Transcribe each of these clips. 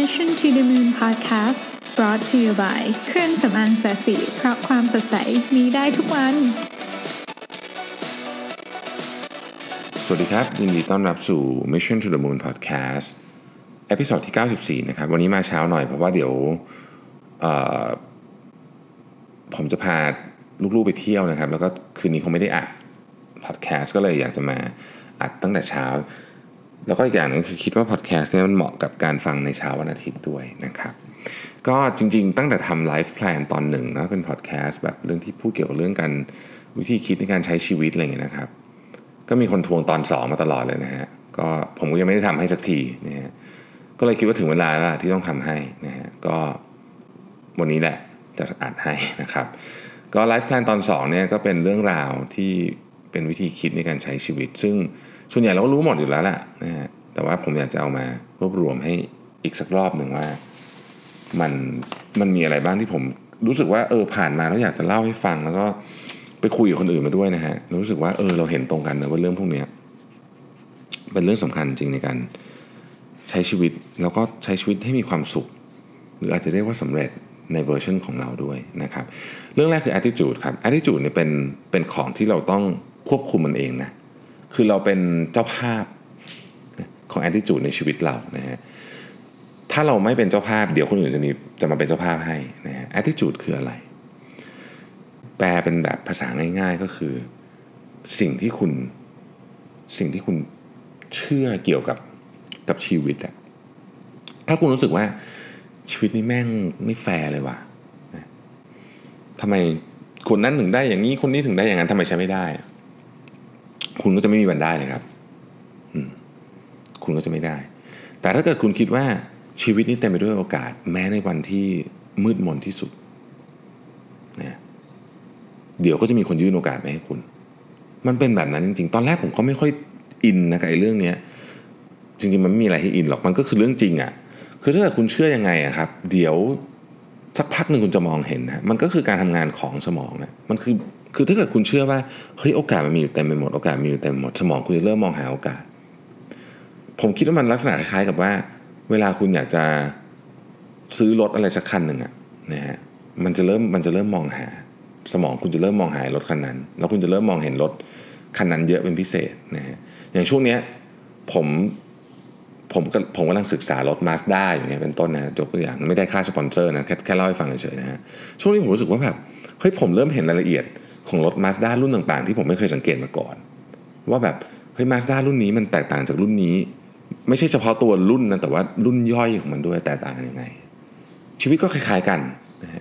Mission to the Moon Podcast brought to you by เครื่องสำอางแสสีเพราะความสดใสมีได้ทุกวัน สวัสดีครับ ยินดีต้อนรับสู่ Mission to the Moon Podcast เอพิ o d ดที่ 94 นะครับ วันนี้มาเช้าหน่อยเพราะว่าเดี๋ยวผมจะพาลูกๆไปเที่ยวนะครับ แล้วก็คืนนี้คงไม่ได้อัดพอดแคสต์ก็เลยอยากจะมาอัดตั้งแต่เช้า แล้วก็อีกอย่างหนึงคือคิดว่าพอดแคสต์เนี่ยมันเหมาะกับการฟังในเช้าวันอาทิตย์ด้วยนะครับก็จริงๆ ตั้งแต่ทำ Life Plan ตอนหนึ่งนะเป็นพอดแคสต์แบบเรื่องที่พูดเกี่ยวกับเรื่องการวิธีคิดในการใช้ชีวิตอะไรอย่างเงี้ยนะครับ ก็มีคนทวงตอนสองมาตลอดเลยนะฮะก็ผมก็ยังไม่ได้ทำให้สักทีนะฮะก็เลยคิดว่าถึงเวลาแล้วล่ะที่ต้องทำให้นะฮะก็วันนี้แหละจะอัดให้นะครับ ก็ Life Plan ตอน2เนี่ยก็เป็นเรื่องราวที่เป็นวิธีคิดในการใช้ชีวิต ซึ่ง ส่วนใหญ่เราก็รู้หมดอยู่แล้วแหละนะฮะแต่ว่าผมอยากจะเอามารวบรวมให้อีกสักรอบหนึ่งว่า มันมันมีอะไรบ้างที่ผมรู้สึกว่าเออผ่านมาแล้วอยากจะเล่าให้ฟัง แล้วก็ไปคุยกับคนอื่นมาด้วยนะฮะรู้สึกว่าเออเราเห็นตรงกันนะว่าเรื่องพวกนี้เป็นเรื่องสำคัญจริงในการใช้ชีวิตแล้วก็ใช้ชีวิตให้มีความสุข หรืออาจจะเรียกว่าสำเร็จในเวอร์ชันของเราด้วยนะครับ เรื่องแรกคือ attitude ครับ attitude เนี่ยเป็นเป็นของที่เราต้องควบคุมมันเองนะ คือเราเป็นเจ้าภาพของ attitude ในชีวิตเรานะฮะถ้าเราไม่เป็นเจ้าภาพเดี๋ยวคนอื่นจะมีจะมาเป็นเจ้าภาพให้นะฮะ attitude คืออะไร แปลเป็นแบบภาษาง่าย ๆก็คือ สิ่งที่คุณสิ่งที่คุณเชื่อเกี่ยวกับกับชีวิตอะถ้าคุณรู้สึกว่าชีวิตนี้แม่งไม่แฟร์เลยว่ะนะทำไมคนนั้นถึงได้อย่างนี้คนนี้ถึงได้อย่างนั้นทำไมใช้ไม่ได้ คุณก็จะไม่มีวันได้เลยครับคุณก็จะไม่ได้ แต่ถ้าเกิดคุณคิดว่าชีวิตนี้เต็มไปด้วยโอกาส แม้ในวันที่มืดมนที่สุดนะเดี๋ยวก็จะมีคนยื่นโอกาสมาให้คุณ มันเป็นแบบนั้นจริง ๆ ตอนแรกผมก็ไม่ค่อยอินนะกับไอ้เรื่องเนี้ยจริงๆ มันไม่มีอะไรให้อินหรอกมันก็คือเรื่องจริงอะ่ะคือถ้าเกิดคุณเชื่อยังไงอะครับ เดี๋ยวสักพักหนึ่งคุณจะมองเห็นนะมันก็คือการทำงานของสมองอะมันคือ คือถ้าเกิดคุณเชื่อว่าเฮ้ยโอกาสมันมีอยู่เต็มไปหมดโอกาสมีอยู่เต็มหมดสมองคุณจะเริ่มมองหาโอกาส ผมคิดว่ามันลักษณะคล้ายๆกับว่า เวลาคุณอยากจะซื้อรถอะไรสักคันหนึ่งอะนะฮะมันจะเริ่มมันจะเริ่มมองหา สมองคุณจะเริ่มมองหารถคันนั้น แล้วคุณจะเริ่มมองเห็นรถคันนั้นเยอะเป็นพิเศษนะฮะอย่างช่วงเนี้ยผมผมก็ผมกำลังศึกษารถมาสด้าอย่างเงี้ยเป็นต้นนะยกตัวอย่างไม่ได้ค่าสปอนเซอร์นะแค่แค่เล่าให้ฟังเฉยๆนะฮะช่วงนี้ผมรู้สึกว่าแบบเฮ้ยผมเริ่มเห็นรายละเอียด ของรถมาสด้ารุ่นต่างๆ ที่ผมไม่เคยสังเกตมาก่อน ว่าแบบเฮ้ยมาสด้ารุ่นนี้มันแตกต่างจากรุ่นนี้ ไม่ใช่เฉพาะตัวรุ่นนะแต่ว่ารุ่นย่อยของมันด้วยแตกต่างกันยังไง ชีวิตก็คล้ายๆกัน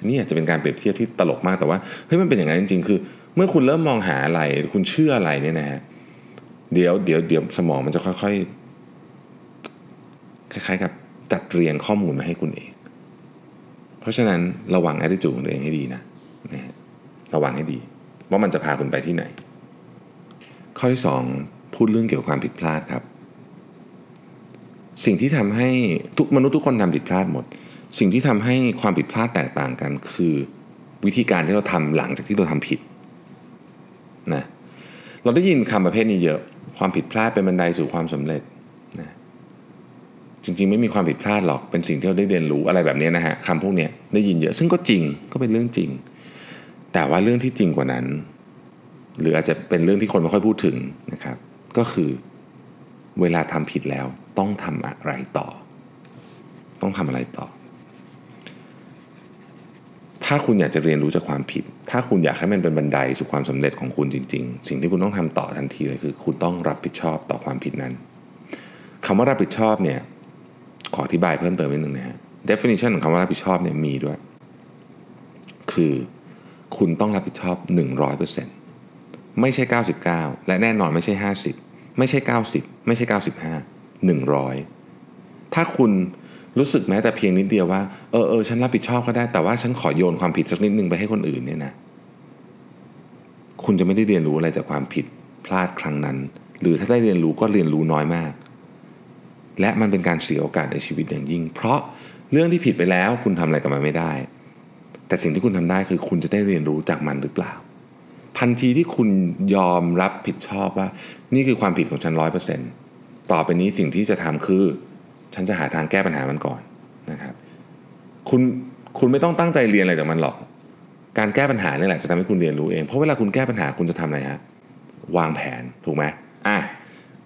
นี่อาจจะเป็นการเปรียบเทียบที่ตลกมากแต่ว่าเฮ้ยมันเป็นอย่างนั้นจริงๆ คือ เมื่อคุณเริ่มมองหาอะไรคุณเชื่ออะไรเนี่ยนะฮะเดี๋ยวเดี๋ยวเดี๋ยวสมองมันจะค่อยๆ คล้ายๆกับจัดเรียงข้อมูลมาให้คุณเอง เพราะฉะนั้นระวัง attitude ของตัวเองให้ดีนะนะระวังให้ดี ว่ามันจะพาคุณไปที่ไหน ข้อที่ 2 พูดเรื่องเกี่ยวกับความผิดพลาดครับ สิ่งที่ทำให้ทุกมนุษย์ทุกคนทำผิดพลาดหมด สิ่งที่ทำให้ความผิดพลาดแตกต่างกัน คือวิธีการที่เราทำหลังจากที่เราทำผิดนะเราได้ยินคำประเภทนี้เยอะ ความผิดพลาดเป็นบันไดสู่ความสำเร็จนะจริง ๆ ไม่มีความผิดพลาดหรอกเป็นสิ่งที่เราได้เรียนรู้อะไรแบบนี้นะฮะคำพวกนี้ได้ยินเยอะ ซึ่งก็จริงก็เป็นเรื่องจริง แต่ว่าเรื่องที่จริงกว่านั้น หรืออาจจะเป็นเรื่องที่คนไม่ค่อยพูดถึงนะครับ ก็คือเวลาทำผิดแล้วต้องทำอะไรต่อ ต้องทำอะไรต่อ ถ้าคุณอยากจะเรียนรู้จากความผิด ถ้าคุณอยากให้มันเป็นบันไดสู่ความสำเร็จของคุณจริง ๆ สิ่งที่คุณต้องทำต่อทันทีเลยคือ คุณต้องรับผิดชอบต่อความผิดนั้นคำว่ารับผิดชอบเนี่ยขออธิบายเพิ่มเติมนิดนึงนะฮะ definition ของคำว่ารับผิดชอบเนี่ยมีด้วย คือ คุณต้องรับผิดชอบ 100%ไม่ใช่ 99 และแน่นอนไม่ใช่ 50 ไม่ใช่ 90 ไม่ใช่ 95 100 ถ้าคุณรู้สึกแม้แต่เพียงนิดเดียวว่าเออเออฉันรับผิดชอบก็ได้ แต่ว่าฉันขอโยนความผิดสักนิดนึงไปให้คนอื่นเนี่ยนะคุณจะไม่ได้เรียนรู้อะไรจากความผิดพลาดครั้งนั้น หรือถ้าได้เรียนรู้ก็เรียนรู้น้อยมาก และมันเป็นการเสียโอกาสในชีวิตอย่างยิ่ง เพราะเรื่องที่ผิดไปแล้วคุณทำอะไรกับมันไม่ได้ แต่สิ่งที่คุณทำได้คือคุณจะได้เรียนรู้จากมันหรือเปล่า ทันทีที่คุณยอมรับผิดชอบว่า นี่คือความผิดของฉันร้อยเปอร์เซ็นต์ต่อไปนี้สิ่งที่จะทำคือ ฉันจะหาทางแก้ปัญหามันก่อนนะครับ คุณคุณไม่ต้องตั้งใจเรียนอะไรจากมันหรอก การแก้ปัญหานี่แหละจะทำให้คุณเรียนรู้เอง เพราะเวลาคุณแก้ปัญหาคุณจะทำอะไรฮะวางแผนถูกไหมอะ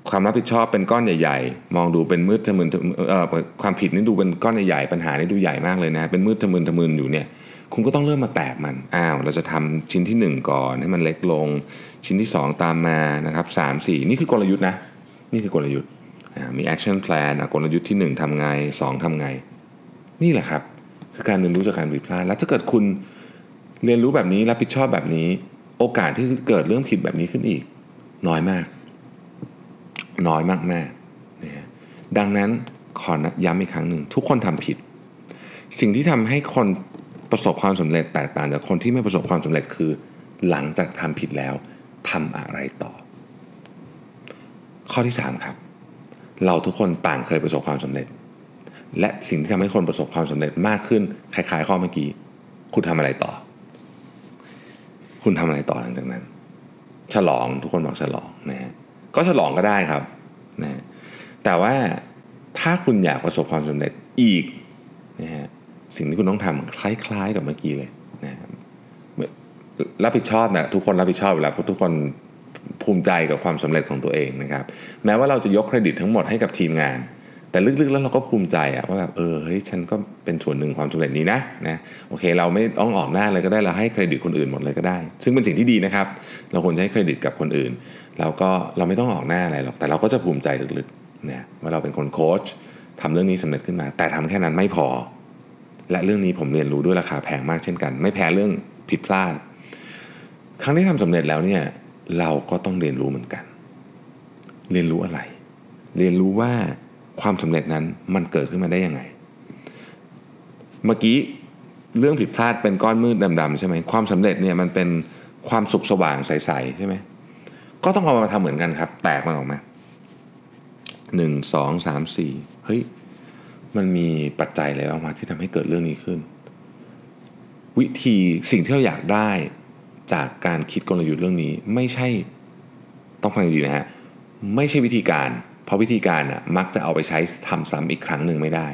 ความรับผิดชอบเป็นก้อนใหญ่ๆ มองดูเป็นมืดทะมึนเอ่อความผิดนี่ดูเป็นก้อนใหญ่ๆ ปัญหานี่ดูใหญ่มากเลยนะ เป็นมืดทะมึนทะมึนอยู่เนี่ย คุณก็ต้องเริ่มมาแตกมัน อ้าว เราจะทำชิ้นที่ 1 ก่อนให้มันเล็กลง ชิ้นที่ 2 ตามมานะครับสามสี่นี่คือกลยุทธ์นะ นี่คือกลยุทธ์ มี action plan กลยุทธ์ที่ 1ทำไง 2ทำไง นี่แหละครับ คือการเรียนรู้จากการผิดพลาด แล้วถ้าเกิดคุณเรียนรู้แบบนี้รับผิดชอบแบบนี้ โอกาสที่เกิดเรื่องผิดแบบนี้ขึ้นอีก น้อยมาก น้อยมากแม่นะฮะดังนั้นขอย้ำอีกครั้งหนึ่งทุกคนทำผิด สิ่งที่ทำให้คน ประสบความสำเร็จแตกต่างจากคนที่ไม่ประสบความสำเร็จคือ หลังจากทำผิดแล้วทำอะไรต่อ ข้อที่ 3 ครับ เราทุกคนต่างเคยประสบความสำเร็จ และสิ่งที่ทำให้คนประสบความสำเร็จมากขึ้นคล้ายๆ ข้อเมื่อกี้ คุณทำอะไรต่อ คุณทำอะไรต่อหลังจากนั้น ฉลองทุกคนบอกฉลองนะฮะก็ฉลองก็ได้ครับนะแต่ว่าถ้าคุณอยากประสบความสำเร็จอีกนะฮะ สิ่งที่คุณต้องทำคล้ายๆ กับเมื่อกี้เลยนะครับรับผิดชอบนะทุกคนรับผิดชอบอยู่แล้วเพราะทุกคนภูมิใจกับความสำเร็จของตัวเองนะครับ แม้ว่าเราจะยกเครดิตทั้งหมดให้กับทีมงาน แต่ลึกๆแล้วเราก็ภูมิใจอะว่าแบบเออเฮ้ยฉันก็เป็นส่วนหนึ่งความสำเร็จนี้นะนะโอเค เราไม่ต้องออกหน้าเลยก็ได้เราให้เครดิตคนอื่นหมดเลยก็ได้ ซึ่งเป็นสิ่งที่ดีนะครับ เราควรจะให้เครดิตกับคนอื่นเราก็เราไม่ต้องออกหน้าอะไรหรอกแต่เราก็จะภูมิใจลึกๆนะว่าเราเป็นคนโค้ชทำเรื่องนี้สำเร็จขึ้นมา แต่ทำแค่นั้นไม่พอ และเรื่องนี้ผมเรียนรู้ด้วยราคาแพงมากเช่นกัน ไม่แพ้เรื่องผิดพลาด ครั้งที่ทำสำเร็จแล้วเนี่ยเราก็ต้องเรียนรู้เหมือนกัน เรียนรู้อะไร เรียนรู้ว่าความสำเร็จนั้นมันเกิดขึ้นมาได้ยังไง เมื่อกี้เรื่องผิดพลาดเป็นก้อนมืดดำๆใช่ไหมความสำเร็จเนี่ยมันเป็นความสุขสว่างใสๆใช่ไหมก็ต้องเอามาทำเหมือนกันครับ แตกมันออกมาหนึ่งสองสามสี่เฮ้ย มันมีปัจจัยอะไรบ้างมาที่ทำให้เกิดเรื่องนี้ขึ้น วิธีสิ่งที่เราอยากได้จากการคิดกลยุทธ์เรื่องนี้ไม่ใช่ต้องฟังดีนะฮะไม่ใช่วิธีการ เพราะวิธีการอะมักจะเอาไปใช้ทำซ้ำอีกครั้งหนึ่งไม่ได้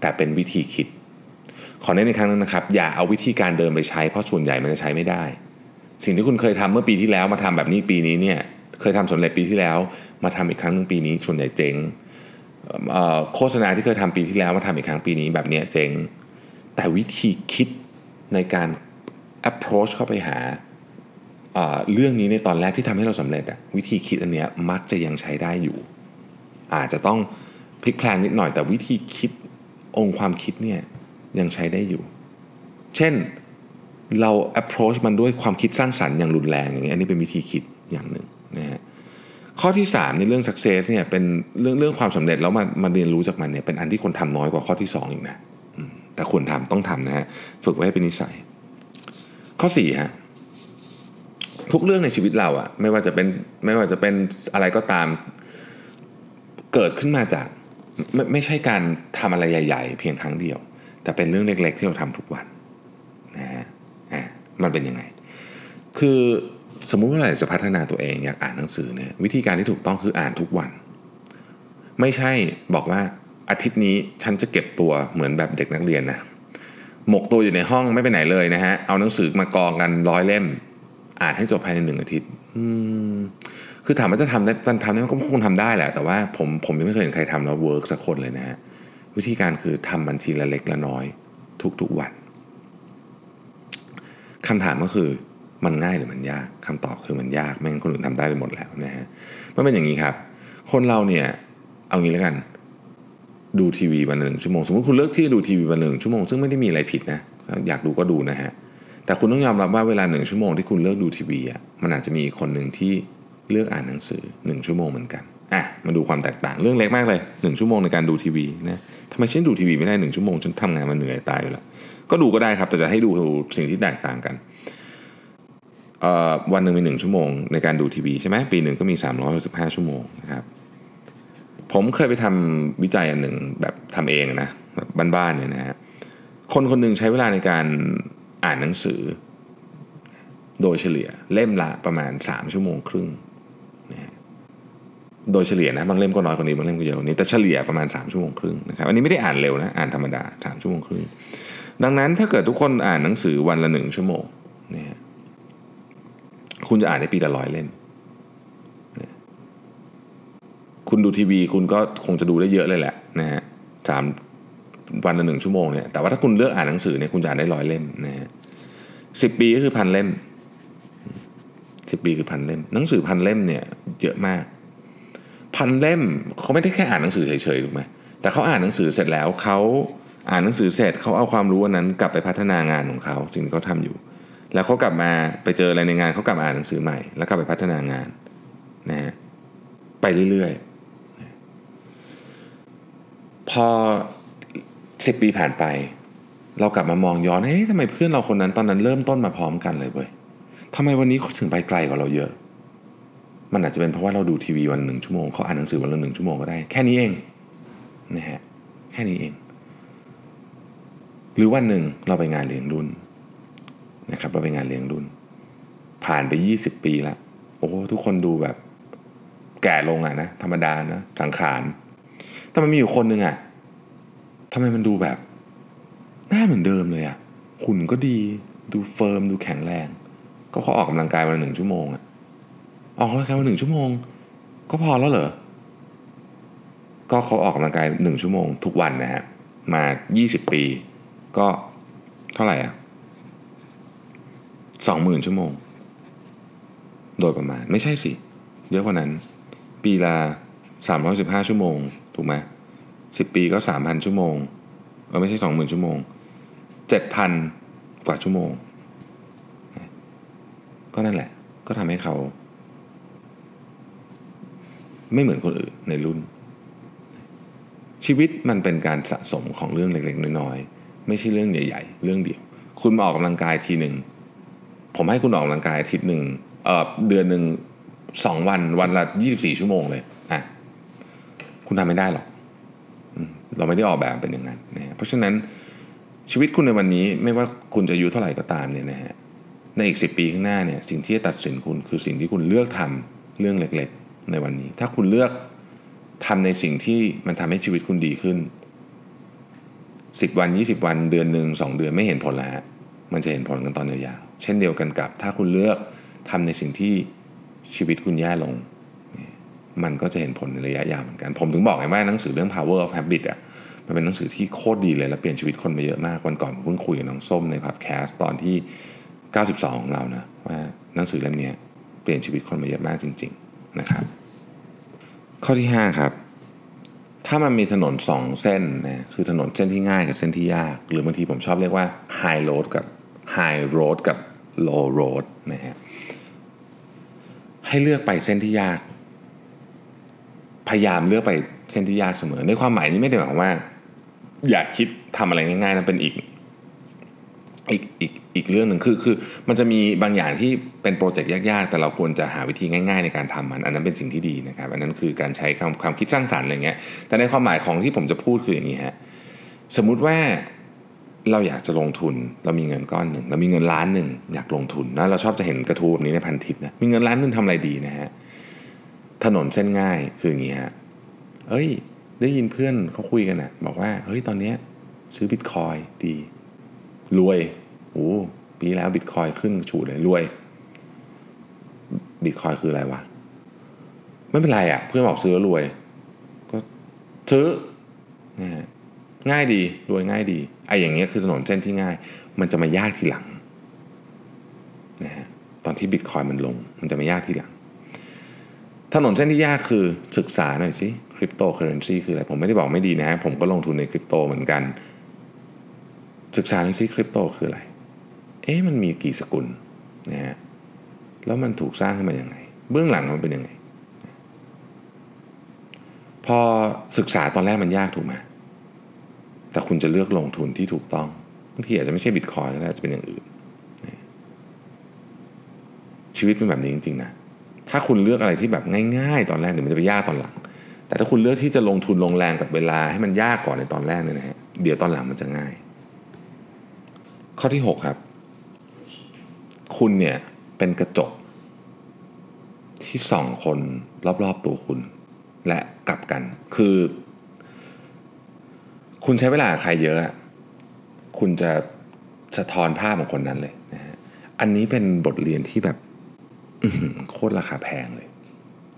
แต่เป็นวิธีคิด ขอเน้นอีกครั้งนึงนะครับ อย่าเอาวิธีการเดิมไปใช้ เพราะส่วนใหญ่มันจะใช้ไม่ได้ สิ่งที่คุณเคยทำเมื่อปีที่แล้วมาทำแบบนี้ปีนี้เนี่ยเคยทำสำเร็จปีที่แล้ว มาทำอีกครั้งหนึ่งปีนี้ส่วนใหญ่เจ๊ง โฆษณาที่เคยทำปีที่แล้วมาทำอีกครั้งปีนี้แบบนี้เจ๊งแต่วิธีคิดในการ approach เข้าไปหาเรื่องนี้ในตอนแรกที่ทำให้เราสำเร็จอะวิธีคิดอันเนี้ยมักจะยังใช้ได้อยู่ อาจจะต้องพลิกแพลงนิดหน่อยแต่วิธีคิดองค์ความคิดเนี่ยยังใช้ได้อยู่ เช่นเรา approach มันด้วยความคิดสร้างสรรค์อย่างรุนแรงอย่างเงี้ยอันนี้เป็นวิธีคิดอย่างหนึ่งนะฮะ ข้อที่ 3 ในเรื่อง success เนี่ยเป็นเรื่องเรื่องความสำเร็จแล้วมามาเรียนรู้จากมันเนี่ยเป็นอันที่คนทำน้อยกว่าข้อที่ 2 อีกนะแต่ควรทำต้องทำนะฮะฝึกไว้ให้เป็นนิสัย ข้อ4ฮะทุกเรื่องในชีวิตเราอะไม่ว่าจะเป็นไม่ว่าจะเป็นอะไรก็ตามเกิดขึ้นมาจากไม่ไม่ใช่การทำอะไรใหญ่ ๆ เพียงครั้งเดียว แต่เป็นเรื่องเล็ก ๆ ที่เราทำทุกวันนะฮะอะมันเป็นยังไง คือ สมมุติว่าเราจะพัฒนาตัวเองอยากอ่านหนังสือเนี่ยวิธีการที่ถูกต้องคืออ่านทุกวัน ไม่ใช่บอกว่าอาทิตย์นี้ฉันจะเก็บตัวเหมือนแบบเด็กนักเรียนนะหมกตัวอยู่ในห้องไม่ไปไหนเลยนะฮะเอาหนังสือมากองกันร้อยเล่ม อ่านให้จบภายในหนึ่งอาทิตย์คือถามว่าจะทำได้มันทำได้ก็คงทำได้แหละ แต่ว่าผมผมยังไม่เคยเห็นใครทำแล้ว work สักคนเลยนะฮะวิธีการคือทำบัญชีละเล็กละน้อย ทุกๆวันคำถามก็คือ มันง่ายหรือมันยากคำตอบคือมันยากไม่งั้นคนอื่นทำได้ไปหมดแล้วนะฮะมันเป็นอย่างนี้ครับ คนเราเนี่ยเอางี้แล้วกัน ดูทีวีวันหนึ่งชั่วโมงสมมติคุณเลือกที่จะดูทีวีวันหนึ่งชั่วโมงซึ่งไม่ได้มีอะไรผิดนะอยากดูก็ดูนะฮะแต่คุณต้องยอมรับว่าเวลาหนึ่งชั่วโมงที่คุณเลือกดูทีวีอะมันอาจจะมีคนหนึ่งที่เลือกอ่านหนังสือหนึ่งชั่วโมงเหมือนกันอะมาดูความแตกต่างเรื่องเล็กมากเลยหนึ่งชั่วโมงในการดูทีวีนะทำไมฉันดูทีวีไม่ได้หนึ่งชั่วโมงฉันทำงานมันเหนื่อยตายไปแล้วก็ดูก็ได้ครับแต่จะให้ดูสิ่งที่แตกต่างกัน วันหนึ่งมีหนึ่งชั่วโมงในการดูทีวีใช่ไหมปีหนึ่งก็มี 365 ชั่วโมงนะครับผมเคยไปทำวิจัยอันหนึ่งแบบทำเองนะแบบบ้านๆเนี่ยนะฮะคนคนหนึ่งใช้เวลาในการอ่านหนังสือ โดยเฉลี่ยเล่มละประมาณ 3 ชั่วโมงครึ่งนะโดยเฉลี่ยนะบางเล่มก็น้อยกว่านี้บางเล่มก็เยอะกว่านี้แต่เฉลี่ยประมาณ 3 ชั่วโมงครึ่งนะครับอันนี้ไม่ได้อ่านเร็วนะอ่านธรรมดา 3 ชั่วโมงครึ่งดังนั้นถ้าเกิดทุกคนอ่านหนังสือวันละหนึ่งชั่วโมง คุณจะอ่านในปีละร้อยเล่มคุณดูทีวีคุณก็คงจะดูได้เยอะเลยแหละนะฮะสามวันละหนึ่งชั่วโมงเนี่ยแต่ว่าถ้าคุณเลือกอ่านหนังสือเนี่ยคุณจะอ่านได้ร้อยเล่มนะฮะสิบปีก็คือพันเล่มสิบปีคือพันเล่ม หนังสือพันเล่มเนี่ยเยอะมาก พันเล่มเขาไม่ได้แค่อ่านหนังสือเฉยๆถูกไหมแต่เขาอ่านหนังสือเสร็จแล้วเขาอ่านหนังสือเสร็จเขาเอาความรู้นั้นกลับไปพัฒนางานของเขาสิ่งที่เขาทำอยู่ แล้วเขากลับมาไปเจออะไรในงานเขากลับมาอ่านหนังสือใหม่ แล้วกลับไปพัฒนางานนะฮะไปเรื่อยๆ พอสิบปีผ่านไป เรากลับมามองย้อนเฮ้ยทำไมเพื่อนเราคนนั้นตอนนั้นเริ่มต้นมาพร้อมกันเลยเว้ยทำไมวันนี้เขาถึงไปไกลกว่าเราเยอะ มันอาจจะเป็นเพราะว่าเราดูทีวีวันหนึ่งชั่วโมงเขาอ่านหนังสือวันละหนึ่งชั่วโมงก็ได้ แค่นี้เองนะฮะแค่นี้เอง หรือวันหนึ่งเราไปงานเลี้ยงรุ่น นะครับเราไปงานเลี้ยงรุ่น ผ่านไป 20 ปีแล้วโอ้ทุกคนดูแบบแก่ลงอะนะธรรมดานะสังขารแต่มันมีอยู่คนหนึ่งอะทำไมมันดูแบบหน้าเหมือนเดิมเลยอะหุ่นก็ดีดู firm ดูแข็งแรง ก็เขาออกกำลังกายวันหนึ่งชั่วโมงอะออกกำลังกายวันหนึ่งชั่วโมง ก็พอแล้วเหรอก็เขาออกกำลังกายหนึ่งชั่วโมงทุกวันนะฮะมา 20 ปี ก็เท่าไหร่อะ สองหมื่นชั่วโมง โดยประมาณไม่ใช่สิ เยอะกว่านั้น ปีละสามร้อยสิบห้าชั่วโมง ถูกไหมสิบปีก็สามพันชั่วโมงเออไม่ใช่สองหมื่นชั่วโมงเจ็ดพันกว่าชั่วโมง ก็นั่นแหละ ก็ทำให้เขา ไม่เหมือนคนอื่นในรุ่น ชีวิตมันเป็นการสะสมของเรื่องเล็กๆ น้อยๆ ไม่ใช่เรื่องใหญ่ ๆ เรื่องเดียว คุณมาออกกำลังกายทีหนึ่ง ผมให้คุณออกกำลังกายอาทิตย์หนึ่งเเดือนหนึ่งสองวันวันละยี่สิบสี่ชั่วโมงเลยอะคุณทำไม่ได้หรอกเราไม่ได้ออกแบบเป็นอย่างนั้นนะเพราะฉะนั้นชีวิตคุณในวันนี้ไม่ว่าคุณจะอายุเท่าไหร่ก็ตามเนี่ยนะฮะในอีกสิปีข้างหน้าเนี่ยสิ่งที่จะตัดสินคุณคือสิ่งที่คุณเลือกทำเรื่องเล็กๆ ในวันนี้ ถ้าคุณเลือกทำในสิ่งที่มันทำให้ชีวิตคุณดีขึ้นสิบวันยี่สิบวันเดือนหนึ่งสองเดือนไม่เห็นผลแล้วมันจะเห็นผลกันตอนยาว เช่นเดียวกันกับ ถ้าคุณเลือกทำในสิ่งที่ชีวิตคุณแย่ลง มันก็จะเห็นผลในระยะยาวเหมือนกัน ผมถึงบอกไงว่าหนังสือเรื่อง power of habit อะมันเป็นหนังสือที่โคตรดีเลย และเปลี่ยนชีวิตคนไปเยอะมากวันก่อนผมเพิ่งคุยกับน้องส้มในพอดแคสต์ตอนที่ 92ของเรานะว่าหนังสือเล่มนี้เปลี่ยนชีวิตคนไปเยอะมากจริง ๆนะครับ ข้อที่ 5 ครับ ถ้ามันมีถนน 2 เส้นนะคือถนนเส้นที่ง่ายกับเส้นที่ยาก หรือบางทีผมชอบเรียกว่า high road กับ high road กับ low road นะฮะให้เลือกไปเส้นที่ยาก พยายามเลือกไปเส้นที่ยากเสมอ ในความหมายนี้ไม่ได้หมายความว่า อย่าคิดทำอะไรง่ายๆนะเป็นอีกอีกอีกอีกเรื่องหนึ่งคือคือมันจะมีบางอย่างที่เป็นโปรเจกต์ยากๆ แต่เราควรจะหาวิธีง่ายๆ ในการทำมัน อันนั้นเป็นสิ่งที่ดีนะครับ อันนั้นคือการใช้ความความคิดสร้างสรรค์อะไรเงี้ยแต่ในความหมายของที่ผมจะพูดคืออย่างนี้ฮะสมมุติว่า เราอยากจะลงทุน เรามีเงินก้อนหนึ่งเรามีเงินล้านหนึ่งอยากลงทุนนะเราชอบจะเห็นกระทู้แบบนี้ในพันทิปนะมีเงินล้านหนึ่งทำอะไรดีนะฮะถนนเส้นง่ายคืออย่างนี้ฮะเอ้ย ได้ยินเพื่อนเขาคุยกันอนะบอกว่าเฮ้ยตอนนี้ซื้อบิตคอยดี รวยโอ้ปีแล้วบิตคอยขึ้นฉูดเลยรวยบิตคอยคืออะไรวะไม่เป็นไรอะ่ะ เพื่อนบอกซื้อรวย ก็ซื้อนะฮะง่ายดีรวยง่ายดี ไอ้อย่างเงี้ยคือถนนเส้นที่ง่าย มันจะมายากทีหลังนะฮะตอนที่บิตคอยมันลง มันจะมายากทีหลัง ถนนเส้นที่ยากคือศึกษาหน่อยสิคริปโตเคอเรนซีคืออะไร ผมไม่ได้บอกไม่ดีนะผมก็ลงทุนในคริปโตเหมือนกัน ศึกษาหน่อยสิคริปโตคืออะไร เอ๊ะมันมีกี่สกุลนะฮะแล้วมันถูกสร้างขึ้นมาอย่างไง เบื้องหลังมันเป็นยังไง พอศึกษาตอนแรกมันยากถูกไหม แต่คุณจะเลือกลงทุนที่ถูกต้องบางทีอาจจะไม่ใช่บิตคอยก็ได้จะเป็นอย่างอื่น ชีวิตเป็นแบบนี้จริงๆนะถ้าคุณเลือกอะไรที่แบบง่ายๆ ตอนแรกเดี๋ยวมันจะไปยากตอนหลัง แต่ถ้าคุณเลือกที่จะลงทุนลงแรงกับเวลาให้มันยากก่อนในตอนแรกเนี่ยนะฮะเดี๋ยวตอนหลังมันจะง่าย ข้อที่ 6 ครับ คุณเนี่ยเป็นกระจก ที่ส่องคนรอบๆตัวคุณ และกลับกันคือ คุณใช้เวลาใครเยอะคุณจะสะท้อนภาพของคนนั้นเลยนะฮะอันนี้เป็นบทเรียนที่แบบโคตรราคาแพงเลย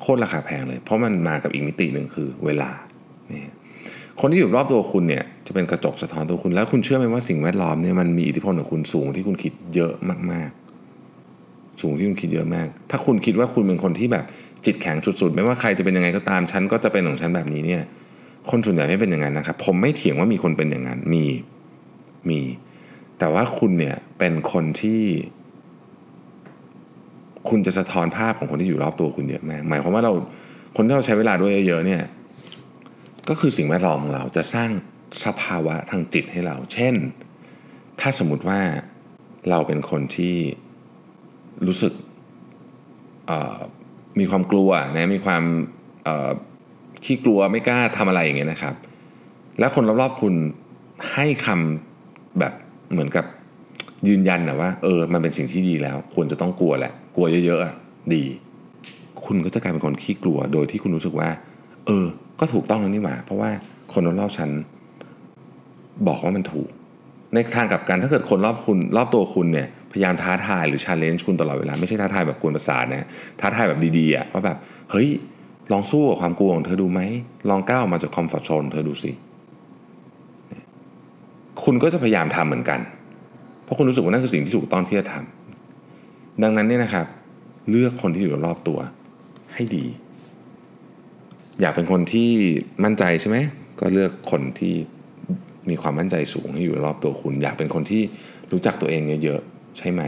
โคตรราคาแพงเลย เพราะมันมากับอีกมิติหนึ่งคือเวลานี่คนที่อยู่รอบตัวคุณเนี่ยจะเป็นกระจกสะท้อนตัวคุณแล้วคุณเชื่อไหมว่าสิ่งแวดล้อมเนี่ยมันมีอิทธิพลกับคุณสูงที่คุณคิดเยอะมากๆ สูงที่คุณคิดเยอะมาก ถ้าคุณคิดว่าคุณเป็นคนที่แบบจิตแข็งสุดๆ ไม่ว่าใครจะเป็นยังไงก็ตามฉันก็จะเป็นของฉันแบบนี้เนี่ย คนส่วนใหญ่ไม่เป็นอย่างนั้นนะครับ ผมไม่เถียงว่ามีคนเป็นอย่างนั้นมีมี แต่ว่าคุณเนี่ยเป็นคนที่ คุณจะสะท้อนภาพของคนที่อยู่รอบตัวคุณเยอะมากหมายความว่าเราคนที่เราใช้เวลาด้วยเยอะเนี่ย ก็คือสิ่งแวดล้อมของเราจะสร้างสภาวะทางจิตให้เรา เช่น ถ้าสมมติว่าเราเป็นคนที่รู้สึกมีความกลัวนะมีความ ขี้กลัวไม่กล้าทำอะไรอย่างเงี้ยนะครับ แล้วคนรอบๆคุณให้คำแบบเหมือนกับยืนยันนะว่าเออมันเป็นสิ่งที่ดีแล้ว ควรจะต้องกลัวแหละ กลัวเยอะๆดี คุณก็จะกลายเป็นคนขี้กลัว โดยที่คุณรู้สึกว่า เออ ก็ถูกต้องแล้วนี่หว่า เพราะว่าคนรอบๆฉันบอกว่ามันถูก ในทางกลับกันถ้าเกิดคนรอบคุณรอบตัวคุณเนี่ยพยายามท้าทายหรือ challenge คุณตลอดเวลา ไม่ใช่ท้าทายแบบกวนประสาทนะท้าทายแบบดีๆอะว่าแบบเฮ้ย ลองสู้กับความกลัวของเธอดูไหม ลองก้าวออกมาจาก comfort zone เธอดูสิ คุณก็จะพยายามทำเหมือนกัน เพราะคุณรู้สึกว่านั่นคือสิ่งที่ถูกต้องที่จะทำดังนั้นเนี่ยนะครับ เลือกคนที่อยู่รอบตัวให้ดี อยากเป็นคนที่มั่นใจใช่ไหม ก็เลือกคนที่มีความมั่นใจสูงให้อยู่รอบตัวคุณ อยากเป็นคนที่รู้จักตัวเองเยอะๆใช่ไหม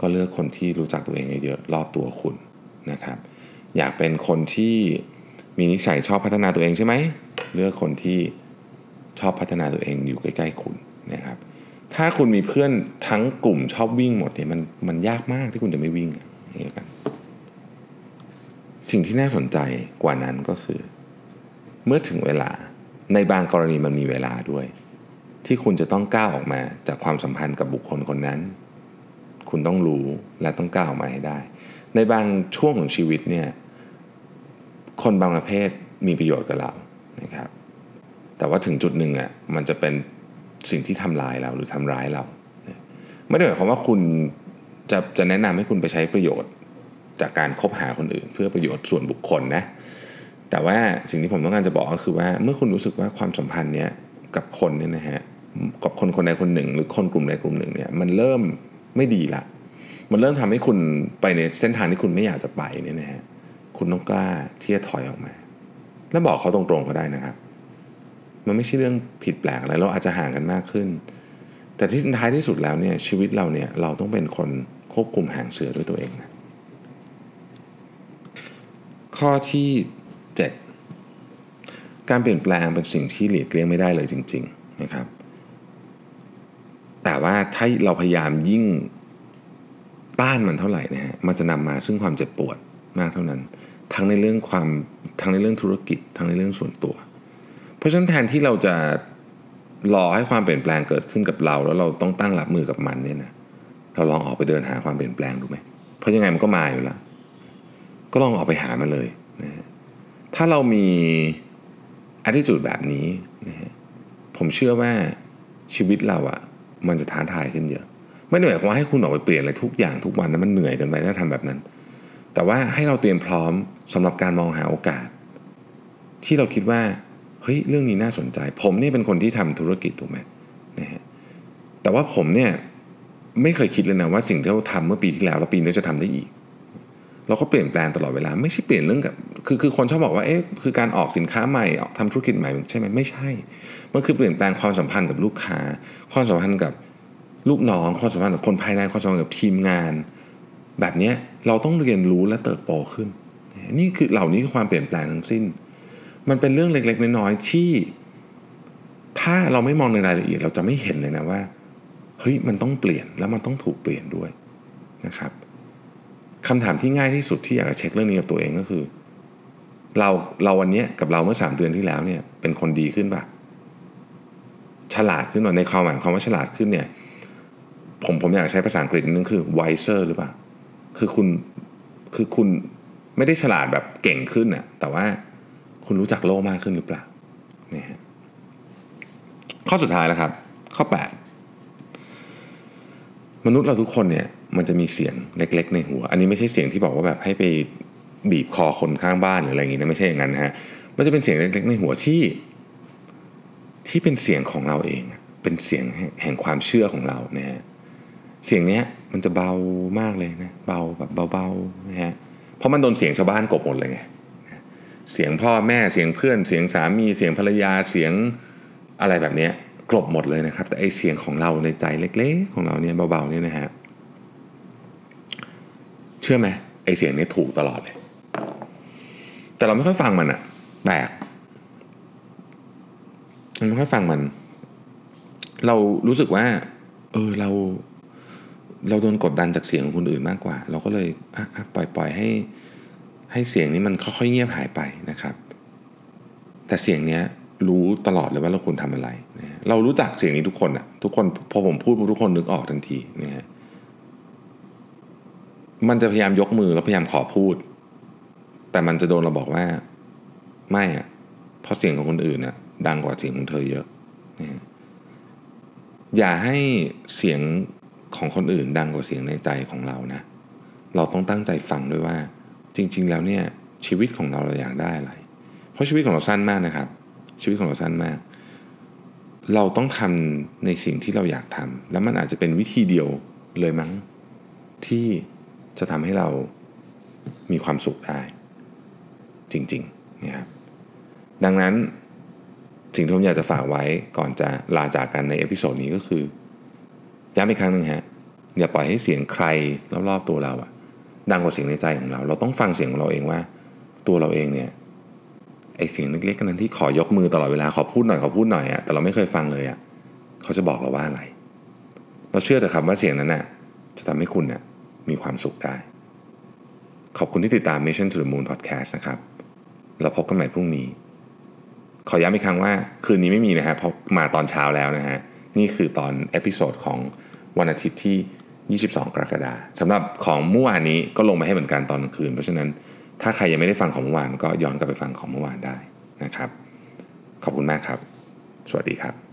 ก็เลือกคนที่รู้จักตัวเองเยอะๆรอบตัวคุณนะครับ อยากเป็นคนที่มีนิสัยชอบพัฒนาตัวเองใช่ไหมเลือกคนที่ชอบพัฒนาตัวเองอยู่ใกล้ๆคุณนะครับ ถ้าคุณมีเพื่อนทั้งกลุ่มชอบวิ่งหมดเนี่ยมันมันยากมากที่คุณจะไม่วิ่งอย่างนี้กัน สิ่งที่น่าสนใจกว่านั้นก็คือ เมื่อถึงเวลาในบางกรณีมันมีเวลาด้วย ที่คุณจะต้องก้าวออกมาจากความสัมพันธ์กับบุคคลคนนั้น คุณต้องรู้และต้องก้าวออกมาให้ได้ ในบางช่วงของชีวิตเนี่ย คนบางประเภทมีประโยชน์กับเรานะครับ แต่ว่าถึงจุดหนึ่งอะมันจะเป็นสิ่งที่ทำลายเราหรือทำร้ายเรา ไม่ได้หมายความว่าคุณจะจะแนะนำให้คุณไปใช้ประโยชน์จากการคบหาคนอื่น เพื่อประโยชน์ส่วนบุคคลนะ แต่ว่าสิ่งที่ผมต้องการจะบอกก็คือว่าเมื่อคุณรู้สึกว่าความสัมพันธ์เนี้ยกับคนเนี่ยนะฮะกับคนคนใดคนหนึ่ง หรือคนกลุ่มใดกลุ่มหนึ่งเนี่ยมันเริ่มไม่ดีละ มันเริ่มทำให้คุณไปในเส้นทางที่คุณไม่อยากจะไปเนี่ยนะฮะ คุณต้องกล้าที่จะถอยออกมา แล้วบอกเขาตรงๆก็ได้นะครับ มันไม่ใช่เรื่องผิดแปลกอะไรเราอาจจะห่างกันมากขึ้น แต่ที่ท้ายที่สุดแล้วเนี่ยชีวิตเราเนี่ยเราต้องเป็นคนควบคุมหางเสือด้วยตัวเองนะข้อที่ 7. การเปลี่ยนแปลงเป็นสิ่งที่หลีกเลี่ยงไม่ได้เลยจริง ๆนะครับ แต่ว่าถ้าเราพยายามยิ่งต้านมันเท่าไหร่นะฮะมันจะนำมาซึ่งความเจ็บปวดมากเท่านั้น ทั้งในเรื่องความทั้งในเรื่องธุรกิจ ทั้งในเรื่องส่วนตัว เพราะฉะนั้นแทนที่เราจะรอให้ความเปลี่ยนแปลงเกิดขึ้นกับเรา แล้วเราต้องตั้งรับมือกับมันเนี่ยนะเราลองออกไปเดินหาความเปลี่ยนแปลงดูไหมเพราะยังไงมันก็มาอยู่แล้ว ก็ลองออกไปหามันเลยนะถ้าเรามีอ t t i t u d e แบบนี้นะฮะผมเชื่อว่าชีวิตเราอะมันจะท้าทายขึ้นเยอะ ไม่ได้หมายความว่าให้คุณออกไปเปลี่ยนอะไรทุกอย่างทุกวันนั้นมันเหนื่อยกันไปถ้าทำแบบนั้น แต่ว่าให้เราเตรียมพร้อมสำหรับการมองหาโอกาส ที่เราคิดว่าเฮ้ยเรื่องนี้น่าสนใจ ผมนี่เป็นคนที่ทำธุรกิจถูกไหมนะฮะแต่ว่าผมเนี่ยไม่เคยคิดเลยนะว่าสิ่งที่เราทำเมื่อปีที่แล้วแล้วปีนี้จะทำได้อีก เราก็เปลี่ยนแปลงตลอดเวลา ไม่ใช่เปลี่ยนเรื่องกับคือคือคนชอบบอกว่าเอ๊ะคือการออกสินค้าใหม่ทำธุรกิจใหม่ใช่ไหมไม่ใช่ มันคือเปลี่ยนแปลงความสัมพันธ์กับลูกค้า ความสัมพันธ์กับลูกน้องความสัมพันธ์กับคนภายในความสัมพันธ์กับทีมงาน แบบนี้ เราต้องเรียนรู้และเติบโตขึ้น นี่คือเหล่านี้คือความเปลี่ยนแปลงทั้งสิ้น มันเป็นเรื่องเล็กๆน้อยๆที่ ถ้าเราไม่มองในรายละเอียด เราจะไม่เห็นเลยนะว่าเฮ้ยมันต้องเปลี่ยนแล้วมันต้องถูกเปลี่ยนด้วยนะครับคำถามที่ง่ายที่สุดที่อยากจะเช็คเรื่องนี้กับตัวเองก็คือ เราเราวันนี้กับเราเมื่อสามเดือนที่แล้วเนี่ยเป็นคนดีขึ้นปะฉลาดขึ้นหน่อยในความหมายความว่าฉลาดขึ้นเนี่ยผมผมอยากใช้ภาษาอังกฤษนึงคือ wiser หรือเปล่า คือคุณคือคุณไม่ได้ฉลาดแบบเก่งขึ้นน่ะแต่ว่าคุณรู้จักโลกมากขึ้นหรือเปล่านี่ฮะข้อสุดท้ายแล้วครับ ข้อ 8 มนุษย์เราทุกคนเนี่ย มันจะมีเสียงเล็ก ๆ ในหัว อันนี้ไม่ใช่เสียงที่บอกว่าแบบให้ไปบีบคอคนข้างบ้านหรืออะไรอย่างงี้นะไม่ใช่อย่างนั้นนะฮะมันจะเป็นเสียงเล็ก ๆ ในหัวที่ ที่เป็นเสียงของเราเอง เป็นเสียงแห่งความเชื่อของเรานะฮะ เสียงเนี้ยมันจะเบามากเลยนะเบาแบบเบาๆนะฮะเพราะมันโดนเสียงชาวบ้านกบหมดเลยไงเสียงพ่อแม่เสียงเพื่อน เสียงสามีเสียงภรรยาเสียงอะไรแบบนี้กลบหมดเลยนะครับ แต่ไอเสียงของเราในใจเล็ก ๆ ของเราเนี่ยเบาๆเนี่ยนะฮะเชื่อไหมไอเสียงนี้ถูกตลอดเลย แต่เราไม่ค่อยฟังมันอะแปลกเราไม่ค่อยฟังมัน เรารู้สึกว่า เออเรา เราโดนกดดันจากเสียงของคนอื่นมากกว่า เราก็เลยปล่อยปล่อยให้ให้เสียงนี้มันค่อยๆเงียบหายไปนะครับ แต่เสียงเนี้ยรู้ตลอดเลยว่าเราควรทำอะไรนะเรารู้จักเสียงนี้ทุกคนอะทุกคนพอผมพูดทุกคนนึกออกทันทีนะฮะมันจะพยายามยกมือแล้วพยายามขอพูด แต่มันจะโดนเราบอกว่า ไม่อะเพราะเสียงของคนอื่นน่ะดังกว่าเสียงของเธอเยอะนะอย่าให้เสียง ของคนอื่นดังกว่าเสียงในใจของเรานะ เราต้องตั้งใจฟังด้วยว่า จริง ๆ แล้วเนี่ยชีวิตของเราเราอยากได้อะไร เพราะชีวิตของเราสั้นมากนะครับ ชีวิตของเราสั้นมาก เราต้องทำในสิ่งที่เราอยากทำแล้วมันอาจจะเป็นวิธีเดียวเลยมั้ง ที่จะทำให้เรามีความสุขได้ จริงๆนะครับดังนั้นสิ่งที่ผมอยากจะฝากไว้ก่อนจะลาจากกันใน episode นี้ก็คือ ย้ำอีกครั้งหนึ่งฮะอย่าปล่อยให้เสียงใครรอบๆตัวเราอะดังกว่าเสียงในใจของเรา เราต้องฟังเสียงของเราเองว่า ตัวเราเองเนี่ยไอเสียงเล็กๆนั้นที่ขอยกมือตลอดเวลาขอพูดหน่อยขอพูดหน่อยอะแต่เราไม่เคยฟังเลยอะเขาจะบอกเราว่าอะไร เราเชื่อเถอะครับว่าเสียงนั้นน่ะจะทำให้คุณน่ะมีความสุขได้ ขอบคุณที่ติดตาม Mission to the Moon Podcast นะครับ เราพบกันใหม่พรุ่งนี้ ขอย้ำอีกครั้งว่าคืนนี้ไม่มีนะฮะเพราะมาตอนเช้าแล้วนะฮะ นี่คือตอน episode ของวันอาทิตย์ที่ 22 กรกฎาคมสำหรับของเมื่อวานนี้ก็ลงมาให้เหมือนกันตอนกลางคืน เพราะฉะนั้นถ้าใครยังไม่ได้ฟังของเมื่อวานก็ย้อนกลับไปฟังของเมื่อวานได้นะครับ ขอบคุณมากครับ สวัสดีครับ